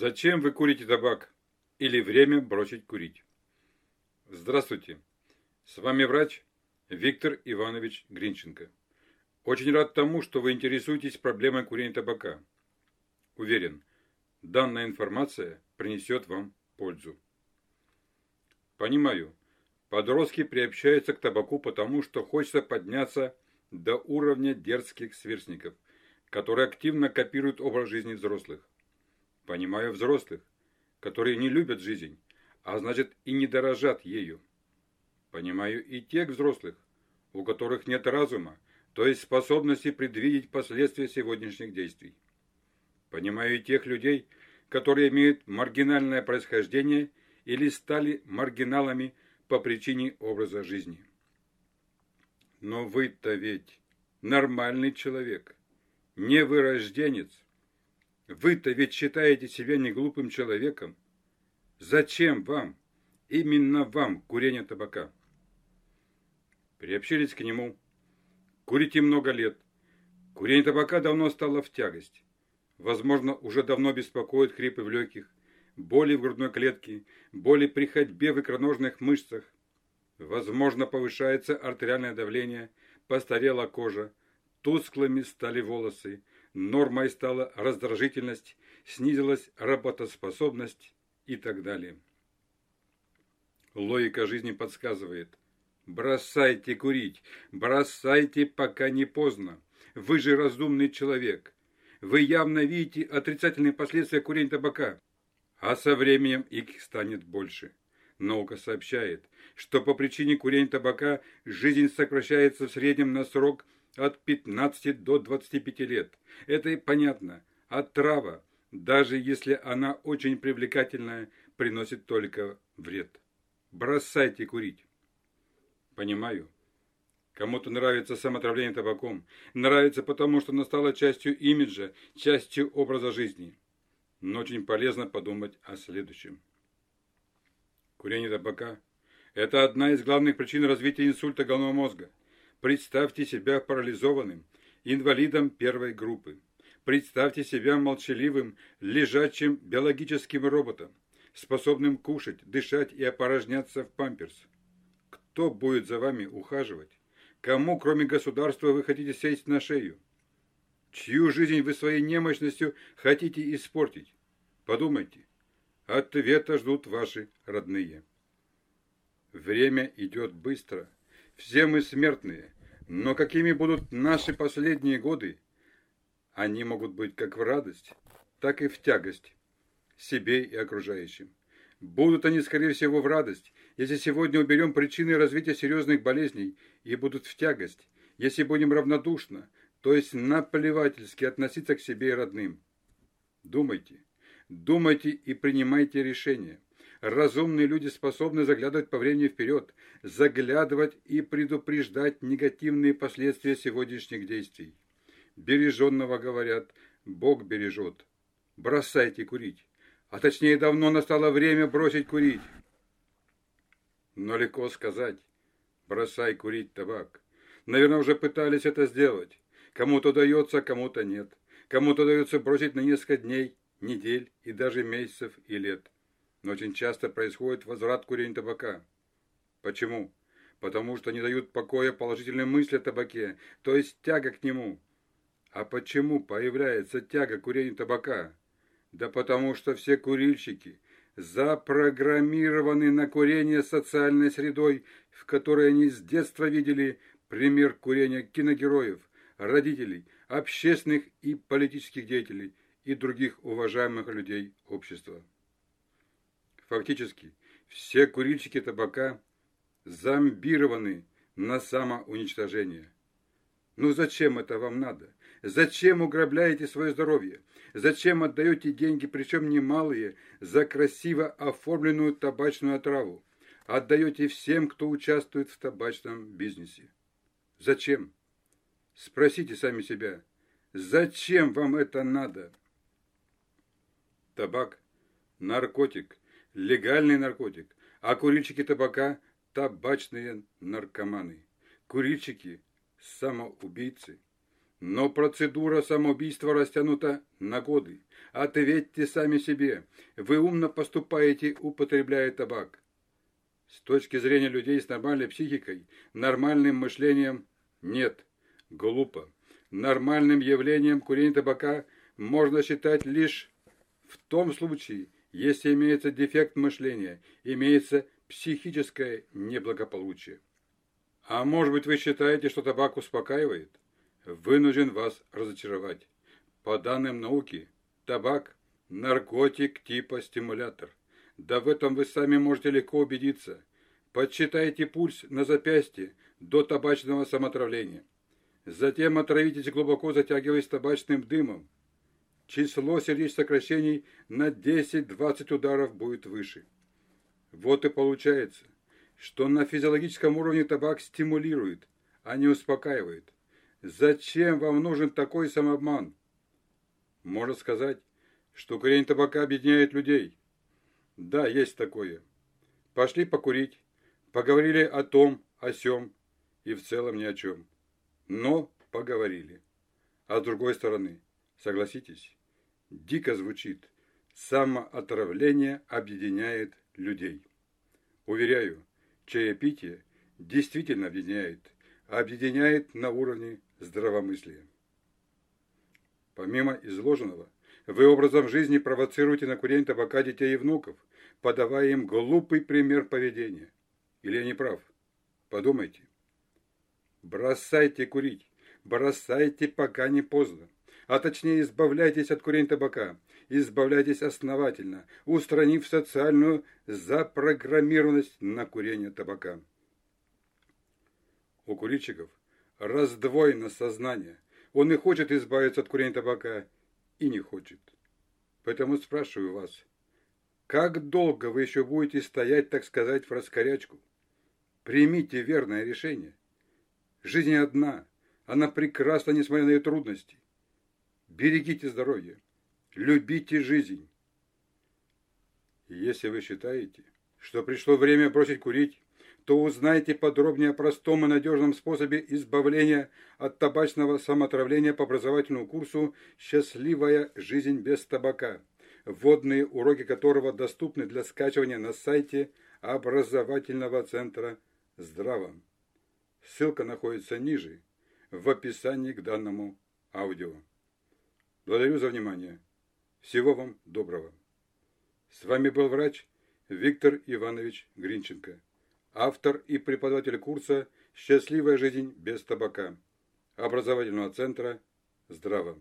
Зачем вы курите табак? Или время бросить курить? Здравствуйте. С вами врач Виктор Иванович Гринченко. Очень рад тому, что вы интересуетесь проблемой курения табака. Уверен, данная информация принесет вам пользу. Понимаю, подростки приобщаются к табаку потому, что хочется подняться до уровня дерзких сверстников, которые активно копируют образ жизни взрослых. Понимаю взрослых, которые не любят жизнь, а значит и не дорожат ею. Понимаю и тех взрослых, у которых нет разума, то есть способности предвидеть последствия сегодняшних действий. Понимаю и тех людей, которые имеют маргинальное происхождение или стали маргиналами по причине образа жизни. Но вы-то ведь нормальный человек, не вырожденец. Вы-то ведь считаете себя не глупым человеком. Зачем вам, именно вам, курение табака? Приобщились к нему. Курите много лет. Курение табака давно стало в тягость. Возможно, уже давно беспокоит хрипы в легких, боли в грудной клетке, боли при ходьбе в икроножных мышцах. Возможно, повышается артериальное давление, постарела кожа, тусклыми стали волосы, нормой стала раздражительность, снизилась работоспособность и так далее. Логика жизни подсказывает. Бросайте курить, бросайте, пока не поздно. Вы же разумный человек. Вы явно видите отрицательные последствия курения табака, а со временем их станет больше. Наука сообщает, что по причине курения табака жизнь сокращается в среднем на срок от 15 до 25 лет. Это и понятно. А трава, даже если она очень привлекательная, приносит только вред. Бросайте курить. Понимаю. Кому-то нравится самоотравление табаком. Нравится потому, что оно стало частью имиджа, частью образа жизни. Но очень полезно подумать о следующем. Курение табака – это одна из главных причин развития инсульта головного мозга. Представьте себя парализованным, инвалидом первой группы. Представьте себя молчаливым, лежачим биологическим роботом, способным кушать, дышать и опорожняться в памперс. Кто будет за вами ухаживать? Кому, кроме государства, вы хотите сесть на шею? Чью жизнь вы своей немощностью хотите испортить? Подумайте. Ответа ждут ваши родные. Время идет быстро. Все мы смертные. Но какими будут наши последние годы? Они могут быть как в радость, так и в тягость себе и окружающим. Будут они, скорее всего, в радость, если сегодня уберем причины развития серьезных болезней, и будут в тягость, если будем равнодушно, то есть наплевательски относиться к себе и родным. Думайте, думайте и принимайте решения. Разумные люди способны заглядывать по времени вперед, заглядывать и предупреждать негативные последствия сегодняшних действий. Береженного, говорят, Бог бережет. Бросайте курить. А точнее, давно настало время бросить курить. Но легко сказать, бросай курить табак. Наверное, уже пытались это сделать. Кому-то дается, кому-то нет. Кому-то дается бросить на несколько дней, недель и даже месяцев и лет. Но очень часто происходит возврат курения табака. Почему? Потому что не дают покоя положительные мысли о табаке, то есть тяга к нему. А почему появляется тяга к курению табака? Да потому что все курильщики запрограммированы на курение социальной средой, в которой они с детства видели пример курения киногероев, родителей, общественных и политических деятелей и других уважаемых людей общества. Фактически, все курильщики табака зомбированы на самоуничтожение. Ну зачем это вам надо? Зачем уграбляете свое здоровье? Зачем отдаете деньги, причем немалые, за красиво оформленную табачную отраву? Отдаете всем, кто участвует в табачном бизнесе. Зачем? Спросите сами себя. Зачем вам это надо? Табак – наркотик, легальный наркотик, а курильщики табака – табачные наркоманы. Курильщики – самоубийцы – Но процедура самоубийства растянута на годы. Ответьте сами себе, вы умно поступаете, употребляя табак. С точки зрения людей с нормальной психикой, нормальным мышлением нет. Глупо. Нормальным явлением курения табака можно считать лишь в том случае, если имеется дефект мышления, имеется психическое неблагополучие. А может быть вы считаете, что табак успокаивает? Вынужден вас разочаровать. По данным науки, табак – наркотик типа стимулятор. Да в этом вы сами можете легко убедиться. Подсчитайте пульс на запястье до табачного самотравления. Затем отравитесь глубоко, затягиваясь табачным дымом. Число сердечных сокращений на 10-20 ударов будет выше. Вот и получается, что на физиологическом уровне табак стимулирует, а не успокаивает. Зачем вам нужен такой самообман? Можно сказать, что курение табака объединяет людей. Да, есть такое. Пошли покурить, поговорили о том, о сём и в целом ни о чем. Но поговорили. А с другой стороны, согласитесь, дико звучит, самоотравление объединяет людей. Уверяю, чаепитие действительно объединяет, объединяет на уровне здравомыслия. Помимо изложенного, вы образом жизни провоцируете на курение табака детей и внуков, подавая им глупый пример поведения. Или я не прав? Подумайте. Бросайте курить. Бросайте, пока не поздно. А точнее, избавляйтесь от курения табака. Избавляйтесь основательно, устранив социальную запрограммированность на курение табака. У курильщиков раздвоено сознание. Он и хочет избавиться от курения табака, и не хочет. Поэтому спрашиваю вас, как долго вы еще будете стоять, так сказать, в раскорячку? Примите верное решение. Жизнь одна, она прекрасна, несмотря на ее трудности. Берегите здоровье, любите жизнь. Если вы считаете, что пришло время бросить курить, то узнайте подробнее о простом и надежном способе избавления от табачного самоотравления по образовательному курсу «Счастливая жизнь без табака», вводные уроки которого доступны для скачивания на сайте образовательного центра «Здраво». Ссылка находится ниже, в описании к данному аудио. Благодарю за внимание. Всего вам доброго. С вами был врач Виктор Иванович Гринченко автор и преподаватель курса «Счастливая жизнь без табака» образовательного центра «Здраво».